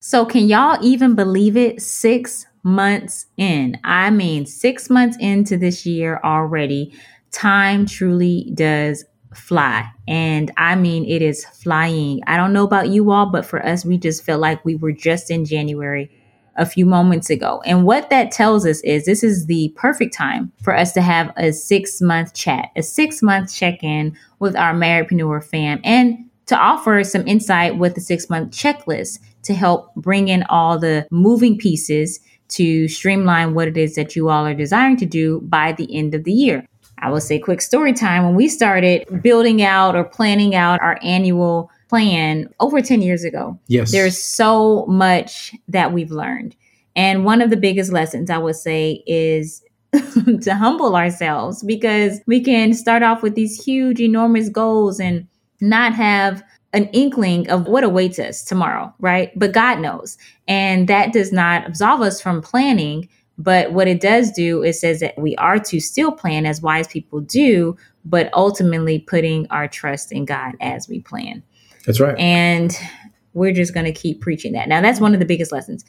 So, can y'all even believe it? Six months in. I mean, six months into this year already. Time truly does fly. And I mean, it is flying. I don't know about you all, but for us, we just felt like we were just in January a few moments ago. And what that tells us is this is the perfect time for us to have a six month chat, a six month check in with our Marriedpreneur fam, and to offer some insight with the six month checklist to help bring in all the moving pieces to streamline what it is that you all are desiring to do by the end of the year. I will say quick story time. When we started building out or planning out our annual plan over 10 years ago, Yes. there's so much that we've learned. And one of the biggest lessons I would say is to humble ourselves because we can start off with these huge, enormous goals and not have an inkling of what awaits us tomorrow, right? But God knows. And that does not absolve us from planning. But what it does do is says that we are to still plan as wise people do, but ultimately putting our trust in God as we plan. That's right. And we're just going to keep preaching that. Now, that's one of the biggest lessons.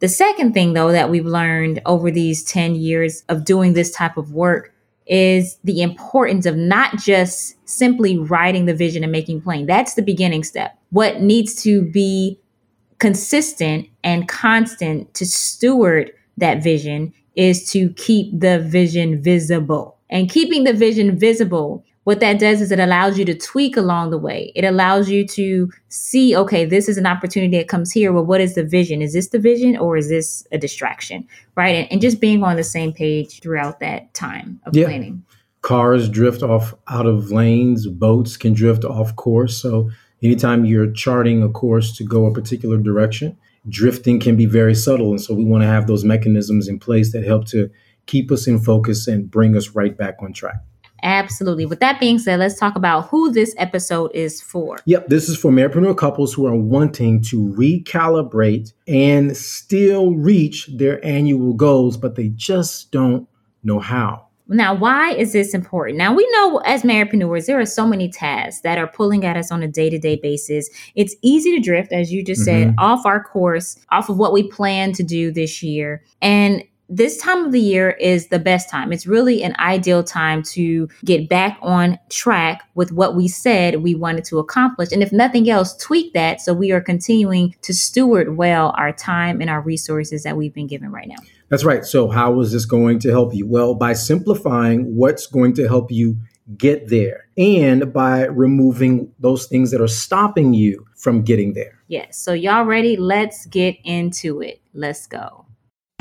The second thing, though, that we've learned over these 10 years of doing this type of work is the importance of not just simply writing the vision and making plain. That's the beginning step. What needs to be consistent and constant to steward that vision is to keep the vision visible. And keeping the vision visible, what that does is it allows you to tweak along the way. It allows you to see, okay, this is an opportunity that comes here. Well, what is the vision? Is this the vision or is this a distraction? Right. And, and just being on the same page throughout that time of Yeah. planning. Cars drift off out of lanes, boats can drift off course. So, anytime you're charting a course to go a particular direction, drifting can be very subtle. And so, we want to have those mechanisms in place that help to keep us in focus and bring us right back on track. Absolutely. With that being said, let's talk about who this episode is for. Yep, this is for marriedpreneur couples who are wanting to recalibrate and still reach their annual goals, but they just don't know how. Now, why is this important? Now, we know as marriedpreneurs, there are so many tasks that are pulling at us on a day to day basis. It's easy to drift, as you just said, mm-hmm. off our course, off of what we plan to do this year. And this time of the year is the best time. It's really an ideal time to get back on track with what we said we wanted to accomplish. And if nothing else, tweak that so we are continuing to steward well our time and our resources that we've been given right now. That's right. So, how is this going to help you? Well, by simplifying what's going to help you get there and by removing those things that are stopping you from getting there. Yes. So, y'all ready? Let's get into it. Let's go.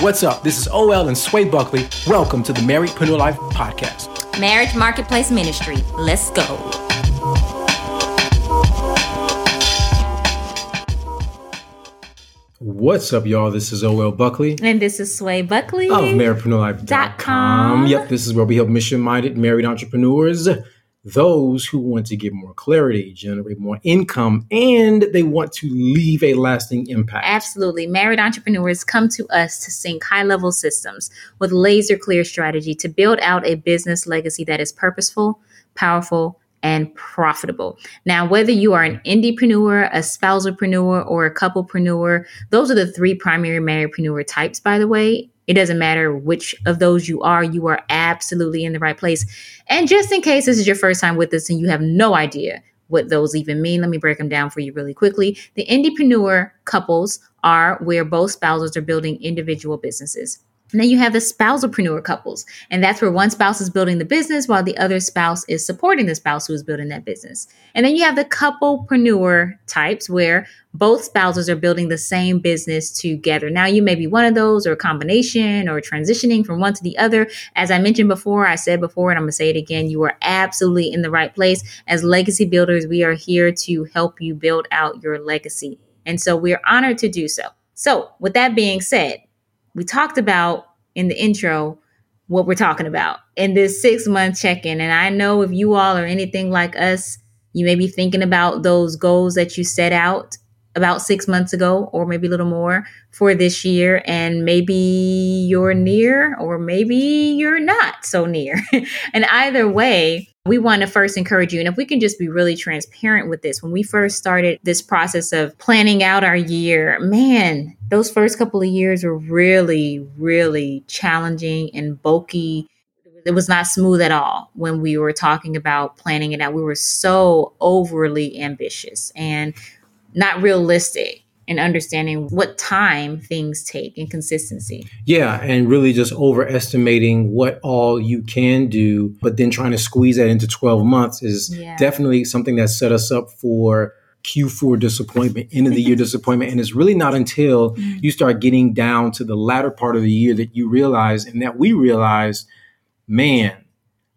What's up? This is OL and Sway Buckley. Welcome to the Marriedpreneur Life Podcast. Marriage Marketplace Ministry. Let's go. What's up, y'all? This is OL Buckley And this is Sway Buckley. of marriedpreneurlife.com. Yep, this is where we help mission minded married entrepreneurs, those who want to get more clarity, generate more income, and they want to leave a lasting impact. Absolutely. Married entrepreneurs come to us to sync high level systems with laser clear strategy to build out a business legacy that is purposeful, powerful, and profitable. Now, whether you are an indiepreneur, a spousalpreneur, or a couplepreneur, those are the three primary marriedpreneur types, by the way. It doesn't matter which of those you are, you are absolutely in the right place. And just in case this is your first time with us and you have no idea what those even mean, let me break them down for you really quickly. The indiepreneur couples are where both spouses are building individual businesses. And then you have the spousalpreneur couples, and that's where one spouse is building the business while the other spouse is supporting the spouse who is building that business. And then you have the couplepreneur types where both spouses are building the same business together. Now, you may be one of those, or a combination, or transitioning from one to the other. As I mentioned before, I said before, and I'm going to say it again you are absolutely in the right place. As legacy builders, we are here to help you build out your legacy. And so we're honored to do so. So, with that being said, we talked about in the intro what we're talking about in this six month check in. And I know if you all are anything like us, you may be thinking about those goals that you set out about six months ago, or maybe a little more for this year. And maybe you're near, or maybe you're not so near. and either way, we want to first encourage you. And if we can just be really transparent with this, when we first started this process of planning out our year, man, those first couple of years were really, really challenging and bulky it was not smooth at all when we were talking about planning it out. We were so overly ambitious and not realistic in understanding what time things take and consistency. Yeah, and really just overestimating what all you can do, but then trying to squeeze that into 12 months is yeah. definitely something that set us up for Q4 disappointment, end of the year disappointment. And it's really not until mm. you start getting down to the latter part of the year that you realize and that we realize man,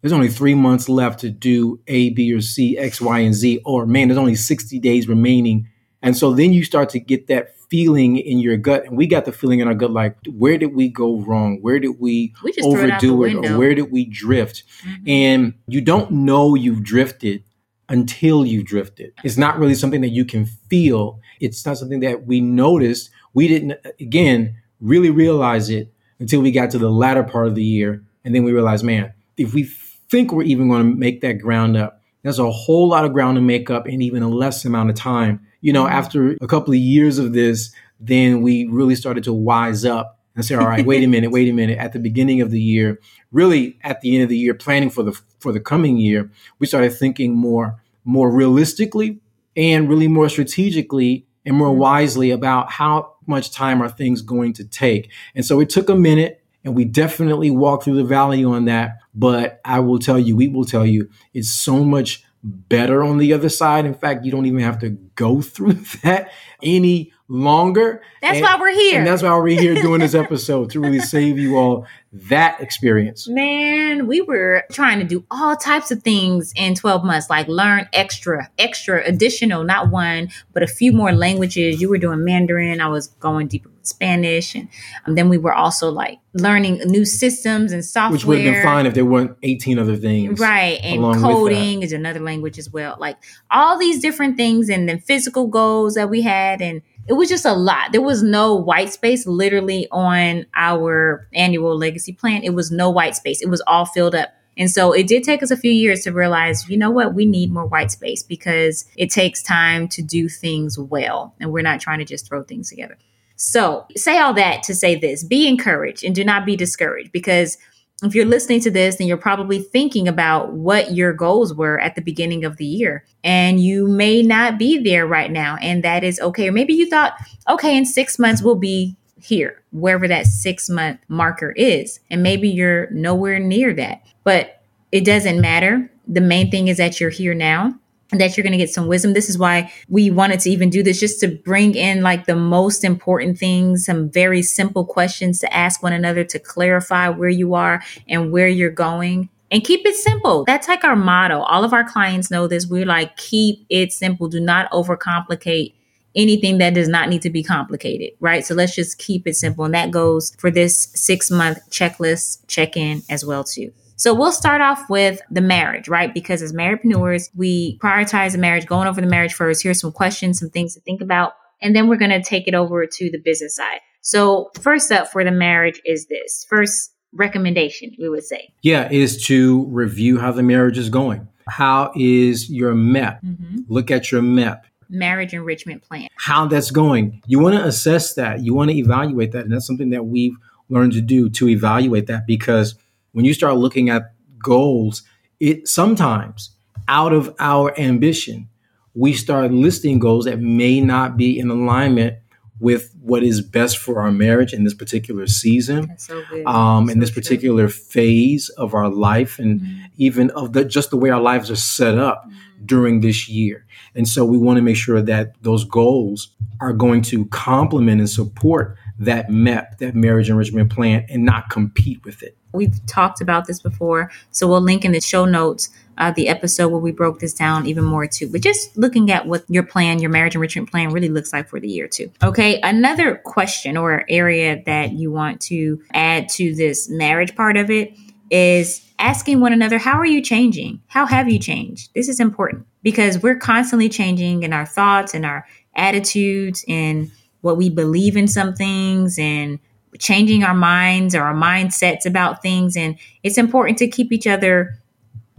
there's only three months left to do A, B, or C, X, Y, and Z, or man, there's only 60 days remaining. And so then you start to get that feeling in your gut. And we got the feeling in our gut like, where did we go wrong? Where did we, we overdo it? Or where did we drift? Mm-hmm. And you don't know you've drifted until you've drifted. It's not really something that you can feel. It's not something that we noticed. We didn't, again, really realize it until we got to the latter part of the year and then we realized, man, if we think we're even going to make that ground up, there's a whole lot of ground to make up in even a less amount of time. You know, mm-hmm. after a couple of years of this, then we really started to wise up and say, all right, wait a minute, wait a minute. At the beginning of the year, really at the end of the year, planning for the for the coming year, we started thinking more more realistically and really more strategically and more mm-hmm. wisely about how much time are things going to take. And so it took a minute and we definitely walked through the valley on that. But I will tell you, we will tell you, it's so much better on the other side. In fact, you don't even have to go through that any longer. That's and, why we're here. And that's why we're here doing this episode to really save you all that experience. Man, we were trying to do all types of things in 12 months, like learn extra, extra, additional, not one, but a few more languages. You were doing Mandarin. I was going deeper with Spanish. And um, then we were also like learning new systems and software. Which would have been fine if there weren't 18 other things. Right. And coding is another language as well. Like all these different things and then physical goals that we had. And it was just a lot. There was no white space literally on our annual legacy plan. It was no white space. It was all filled up. And so it did take us a few years to realize, you know what, we need more white space because it takes time to do things well. And we're not trying to just throw things together. So say all that to say this be encouraged and do not be discouraged because if you're listening to this, then you're probably thinking about what your goals were at the beginning of the year. And you may not be there right now. And that is okay. Or maybe you thought, okay, in six months, we'll be here, wherever that six month marker is. And maybe you're nowhere near that. But it doesn't matter. The main thing is that you're here now that you're going to get some wisdom. This is why we wanted to even do this, just to bring in like the most important things, some very simple questions to ask one another to clarify where you are and where you're going. And keep it simple. That's like our motto. All of our clients know this. We're like, keep it simple. Do not overcomplicate anything that does not need to be complicated, right? So let's just keep it simple. And that goes for this six month checklist check in as well, too. So we'll start off with the marriage, right? Because as marriedpreneurs, we prioritize the marriage, going over the marriage first. Here's some questions, some things to think about. And then we're going to take it over to the business side. So first up for the marriage is this first recommendation, we would say. Yeah, is to review how the marriage is going. How is your MEP? Mm-hmm. Look at your MEP marriage enrichment plan. How that's going. You want to assess that. You want to evaluate that. And that's something that we've learned to do to evaluate that because when you start looking at goals, it sometimes out of our ambition, we start listing goals that may not be in alignment with what is best for our marriage in this particular season, so um, in so this particular true. phase of our life, and mm-hmm. even of the just the way our lives are set up mm-hmm. during this year. And so we want to make sure that those goals are going to complement and support that MEP, that marriage enrichment plan, and not compete with it. We've talked about this before, so we'll link in the show notes uh, the episode where we broke this down even more too. But just looking at what your plan, your marriage enrichment plan, really looks like for the year too. Okay, another question or area that you want to add to this marriage part of it is asking one another, how are you changing? How have you changed? This is important because we're constantly changing in our thoughts and our attitudes and what we believe in some things and changing our minds or our mindsets about things. And it's important to keep each other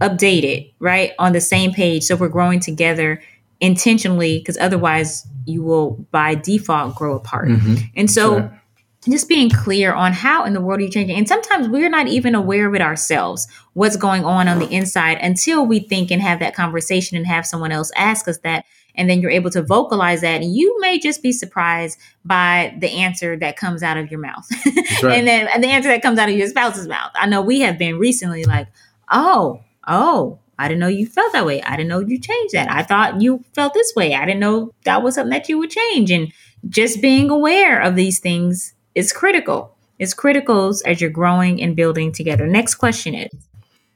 updated, right? On the same page. So we're growing together intentionally because otherwise you will by default grow apart. Mm-hmm. And so sure. just being clear on how in the world are you changing. And sometimes we're not even aware of it ourselves, what's going on on the inside until we think and have that conversation and have someone else ask us that and then you're able to vocalize that and you may just be surprised by the answer that comes out of your mouth. Right. and then the answer that comes out of your spouse's mouth. I know we have been recently like oh oh i didn't know you felt that way. I didn't know you changed that. I thought you felt this way. I didn't know that was something that you would change. And just being aware of these things is critical. It's critical as you're growing and building together. Next question is.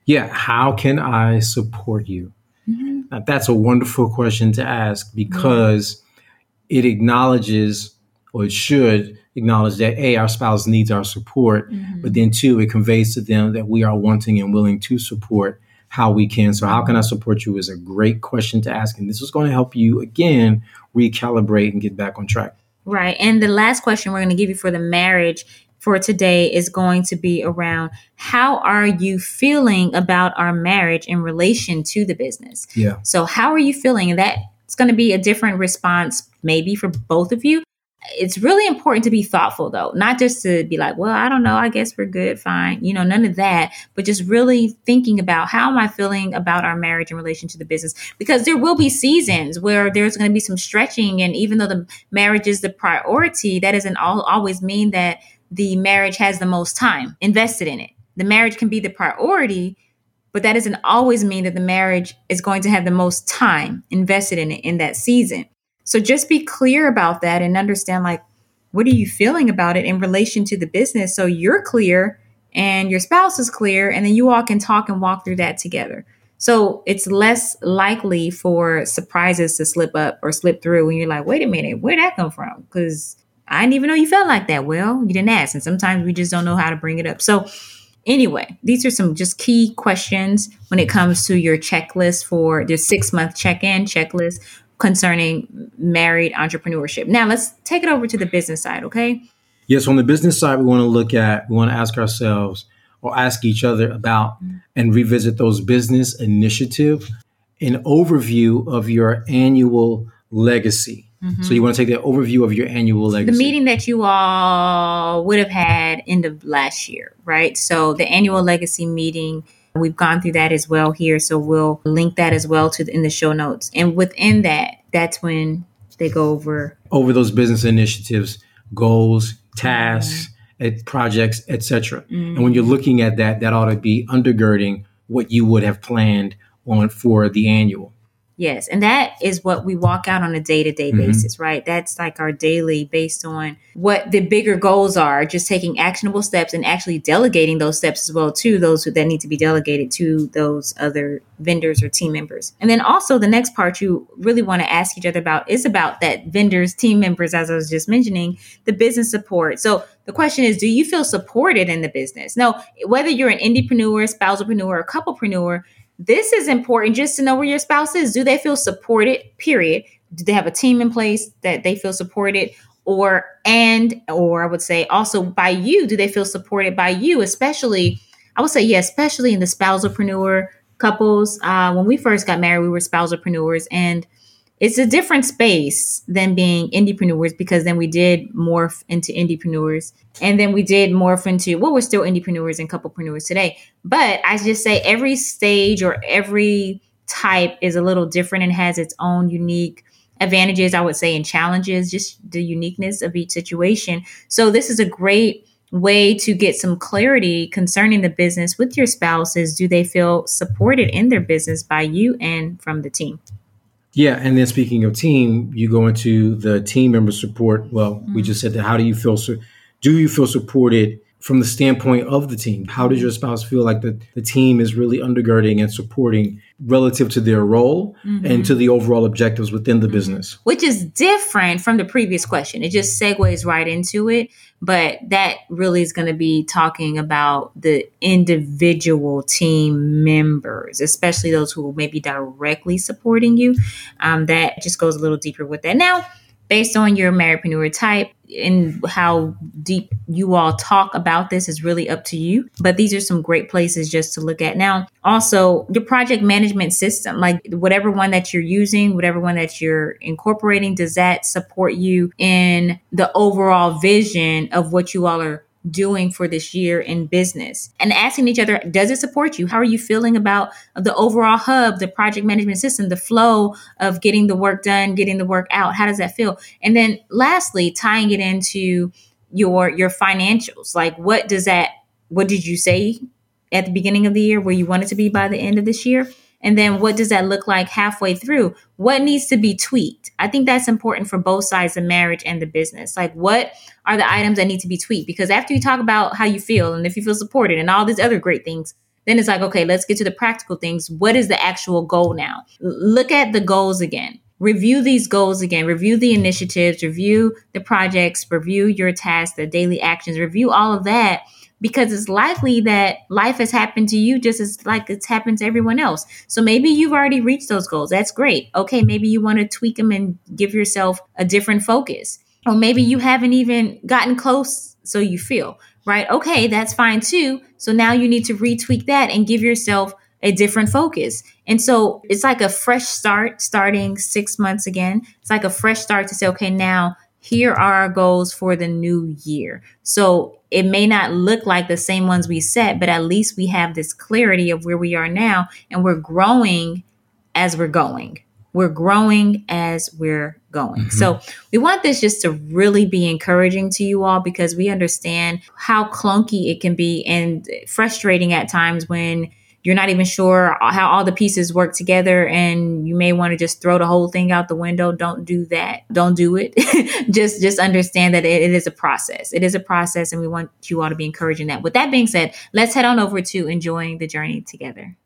Yeah how can i support you. That's a wonderful question to ask because mm-hmm. it acknowledges, or it should acknowledge that A, our spouse needs our support, mm-hmm. but then two, it conveys to them that we are wanting and willing to support how we can. So, how can I support you is a great question to ask. And this is going to help you, again, recalibrate and get back on track. Right. And the last question we're going to give you for the marriage for today is going to be around how are you feeling about our marriage in relation to the business? Yeah. So how are you feeling? And that's going to be a different response maybe for both of you. It's really important to be thoughtful though, not just to be like, well, I don't know, I guess we're good, fine. You know, none of that, but just really thinking about how am I feeling about our marriage in relation to the business? Because there will be seasons where there's going to be some stretching. And even though the marriage is the priority, that doesn't all, always mean that the marriage has the most time invested in it. The marriage can be the priority, but that doesn't always mean that the marriage is going to have the most time invested in it in that season. So just be clear about that and understand like what are you feeling about it in relation to the business so you're clear and your spouse is clear and then you all can talk and walk through that together. So it's less likely for surprises to slip up or slip through when you're like, wait a minute, where'd that come from? Because I didn't even know you felt like that. Well, you didn't ask. And sometimes we just don't know how to bring it up. So, anyway, these are some just key questions when it comes to your checklist for the six month check in checklist concerning married entrepreneurship. Now, let's take it over to the business side, okay? Yes, on the business side, we want to look at, we want to ask ourselves or ask each other about and revisit those business initiative, an overview of your annual legacy. Mm-hmm. So you want to take the overview of your annual legacy. The meeting that you all would have had end of last year, right? So the annual legacy meeting, we've gone through that as well here. So we'll link that as well to the, in the show notes. And within that, that's when they go over over those business initiatives, goals, tasks, mm-hmm. projects, etc. Mm-hmm. And when you're looking at that, that ought to be undergirding what you would have planned on for the annual. Yes. And that is what we walk out on a day to day basis, right? That's like our daily based on what the bigger goals are, just taking actionable steps and actually delegating those steps as well to those who that need to be delegated to those other vendors or team members. And then also the next part you really want to ask each other about is about that vendors, team members, as I was just mentioning, the business support. So the question is, do you feel supported in the business? No, whether you're an indiepreneur, spousalpreneur, or a couplepreneur, this is important just to know where your spouse is. Do they feel supported? Period. Do they have a team in place that they feel supported? Or, and, or I would say also by you, do they feel supported by you? Especially, I would say, yeah, especially in the spousalpreneur couples. Uh, when we first got married, we were spousalpreneurs and it's a different space than being indiepreneurs because then we did morph into indiepreneurs and then we did morph into well we're still indiepreneurs and couplepreneurs today. But i just say every stage or every type is a little different and has its own unique advantages i would say and challenges just the uniqueness of each situation. So this is a great way to get some clarity concerning the business with your spouses. Do they feel supported in their business by you and from the team yeah, and then speaking of team, you go into the team member support. Well, mm-hmm. we just said that. How do you feel? So, do you feel supported from the standpoint of the team. How does your spouse feel like the, the team is really undergirding and supporting relative to their role mm-hmm. and to the overall objectives within the business? Which is different from the previous question. It just segues right into it. But that really is going to be talking about the individual team members, especially those who may be directly supporting you. Um, that just goes a little deeper with that. Now, based on your marriedpreneur type and how deep you all talk about this is really up to you. But these are some great places just to look at. Now, also your project management system, like whatever one that you're using, whatever one that you're incorporating, does that support you in the overall vision of what you all are doing for this year in business and asking each other, does it support you? How are you feeling about the overall hub, the project management system, the flow of getting the work done, getting the work out? How does that feel? And then lastly, tying it into your your financials. Like what does that what did you say at the beginning of the year where you wanted to be by the end of this year? And then what does that look like halfway through? What needs to be tweaked? I think that's important for both sides of marriage and the business. Like, what are the items that need to be tweaked? Because after you talk about how you feel and if you feel supported and all these other great things, then it's like, okay, let's get to the practical things. What is the actual goal now? Look at the goals again. Review these goals again. Review the initiatives, review the projects, review your tasks, the daily actions, review all of that because it's likely that life has happened to you just as like it's happened to everyone else. So maybe you've already reached those goals. That's great. Okay, maybe you want to tweak them and give yourself a different focus. Or maybe you haven't even gotten close, so you feel, right? Okay, that's fine too. So now you need to retweak that and give yourself a different focus. And so it's like a fresh start starting six months again. It's like a fresh start to say, okay, now here are our goals for the new year. So it may not look like the same ones we set, but at least we have this clarity of where we are now and we're growing as we're going. We're growing as we're going. Mm-hmm. So we want this just to really be encouraging to you all because we understand how clunky it can be and frustrating at times when you're not even sure how all the pieces work together and you may want to just throw the whole thing out the window. Don't do that. Don't do it. Just just understand that it, it is a process. It is a process and we want you all to be encouraging that. With that being said let's head on over to enjoying the journey together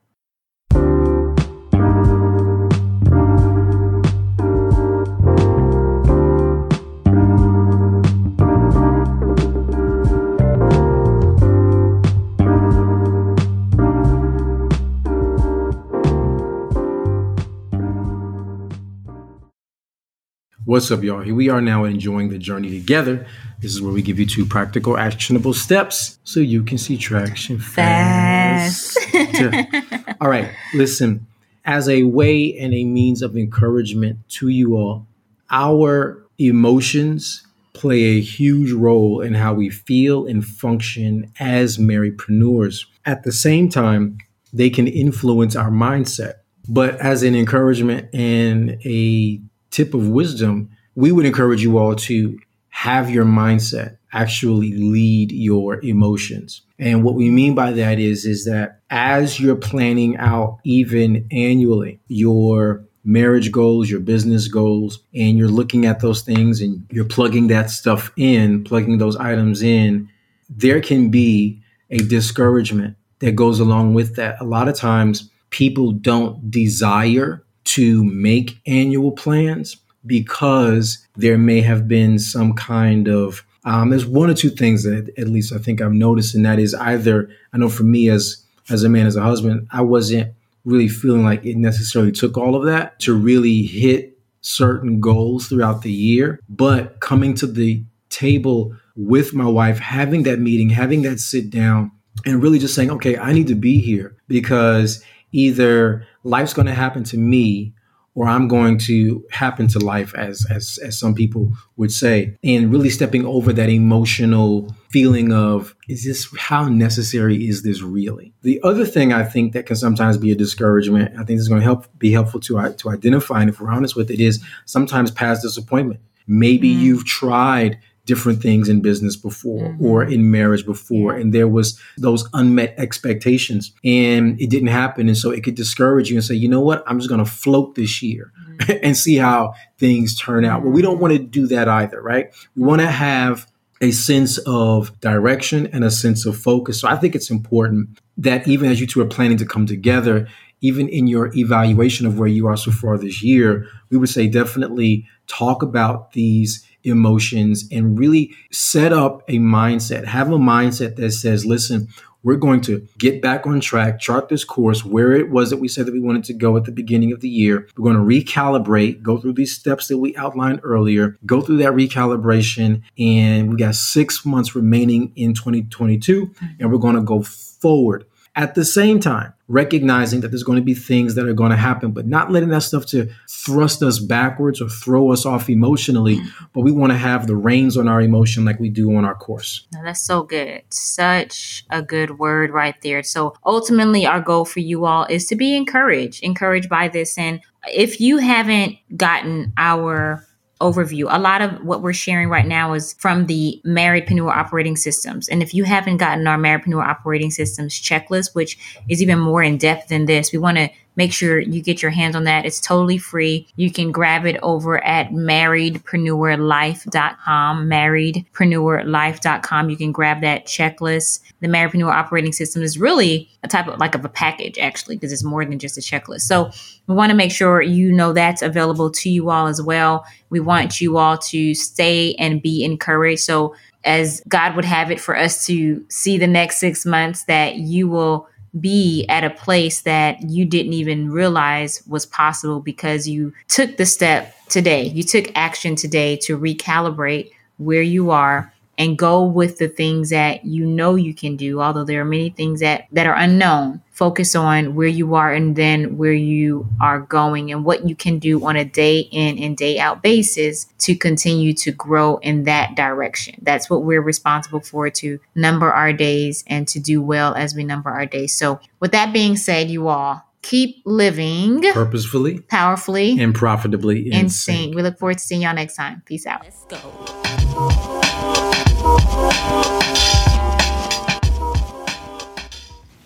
What's up, y'all? Here we are now enjoying the journey together. This is where we give you two practical, actionable steps so you can see traction fast. fast. all right, listen. As a way and a means of encouragement to you all, our emotions play a huge role in how we feel and function as marriedpreneurs. At the same time, they can influence our mindset. But as an encouragement and a tip of wisdom, we would encourage you all to have your mindset actually lead your emotions. And what we mean by that is is that as you're planning out even annually your marriage goals, your business goals, and you're looking at those things and you're plugging that stuff in, plugging those items in, there can be a discouragement that goes along with that. A lot of times people don't desire to make annual plans because there may have been some kind of um, there's one or two things that at least I think I've noticed, and that is either I know for me as as a man as a husband, I wasn't really feeling like it necessarily took all of that to really hit certain goals throughout the year, but coming to the table with my wife, having that meeting, having that sit down, and really just saying, okay, I need to be here because either life's going to happen to me or I'm going to happen to life as, as as some people would say. And really stepping over that emotional feeling of is this how necessary is this really? The other thing I think that can sometimes be a discouragement I think is going to help be helpful to to identify and if we're honest with it is sometimes past disappointment. Maybe mm. you've tried different things in business before mm-hmm. or in marriage before. And there was those unmet expectations. And it didn't happen. And so it could discourage you and say you know what? I'm just going to float this year mm-hmm. and see how things turn out. Well we don't want to do that either right? We want to have a sense of direction and a sense of focus. So I think it's important that even as you two are planning to come together, even in your evaluation of where you are so far this year, we would say definitely talk about these emotions and really set up a mindset. Have a mindset that says, listen, we're going to get back on track, chart this course where it was that we said that we wanted to go at the beginning of the year. We're going to recalibrate, go through these steps that we outlined earlier, go through that recalibration, and we got six months remaining in 2022, and we're going to go forward. At the same time, recognizing that there's going to be things that are going to happen, but not letting that stuff to thrust us backwards or throw us off emotionally. Mm. But we want to have the reins on our emotion like we do on our course. No, that's so good. Such a good word right there. So ultimately, our goal for you all is to be encouraged, encouraged by this. And if you haven't gotten our overview. A lot of what we're sharing right now is from the Marriedpreneur Operating Systems. And if you haven't gotten our Marriedpreneur Operating Systems checklist, which is even more in depth than this, we want to make sure you get your hands on that. It's totally free. You can grab it over at marriedpreneurlife.com, marriedpreneurlife.com. You can grab that checklist. The Marriedpreneur Operating System is really a type of like of a package actually, because it's more than just a checklist. So we want to make sure you know that's available to you all as well. We want you all to stay and be encouraged. So as God would have it for us to see the next six months that you will be at a place that you didn't even realize was possible because you took the step today. You took action today to recalibrate where you are and go with the things that you know you can do although there are many things that that are unknown focus on where you are and then where you are going and what you can do on a day in and day out basis to continue to grow in that direction that's what we're responsible for to number our days and to do well as we number our days so with that being said you all keep living purposefully, powerfully, and profitably in, in sync. sync. We look forward to seeing y'all next time. Peace out.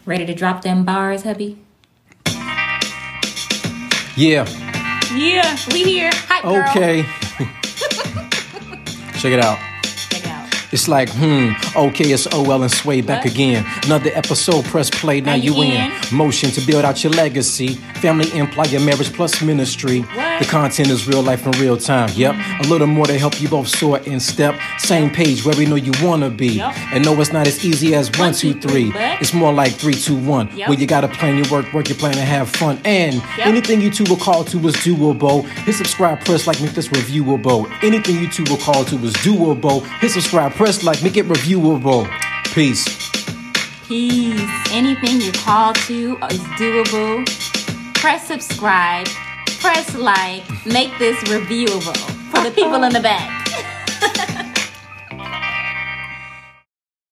Ready to drop them bars, hubby? Yeah. Yeah, we here. Hi. Okay. Check it out. It's like, hmm, okay, it's OL and Sway back again. Another episode, press play, now you in. Motion to build out your legacy. Family, employer, marriage plus ministry. The content is real life in real time. Yep, a little more to help you both soar and step. Same page where we know you wanna be. And no, it's not as easy as one, two, three. It's more like three, two, one. Where you gotta plan your work, work your plan, and have fun. And anything you two will call to is doable. Hit subscribe, press like, make this reviewable. Anything you two will call to is doable. Hit subscribe, press like, make it reviewable. Peace. Peace. Anything you call to is doable. Press subscribe, press like, make this reviewable for the people in the back.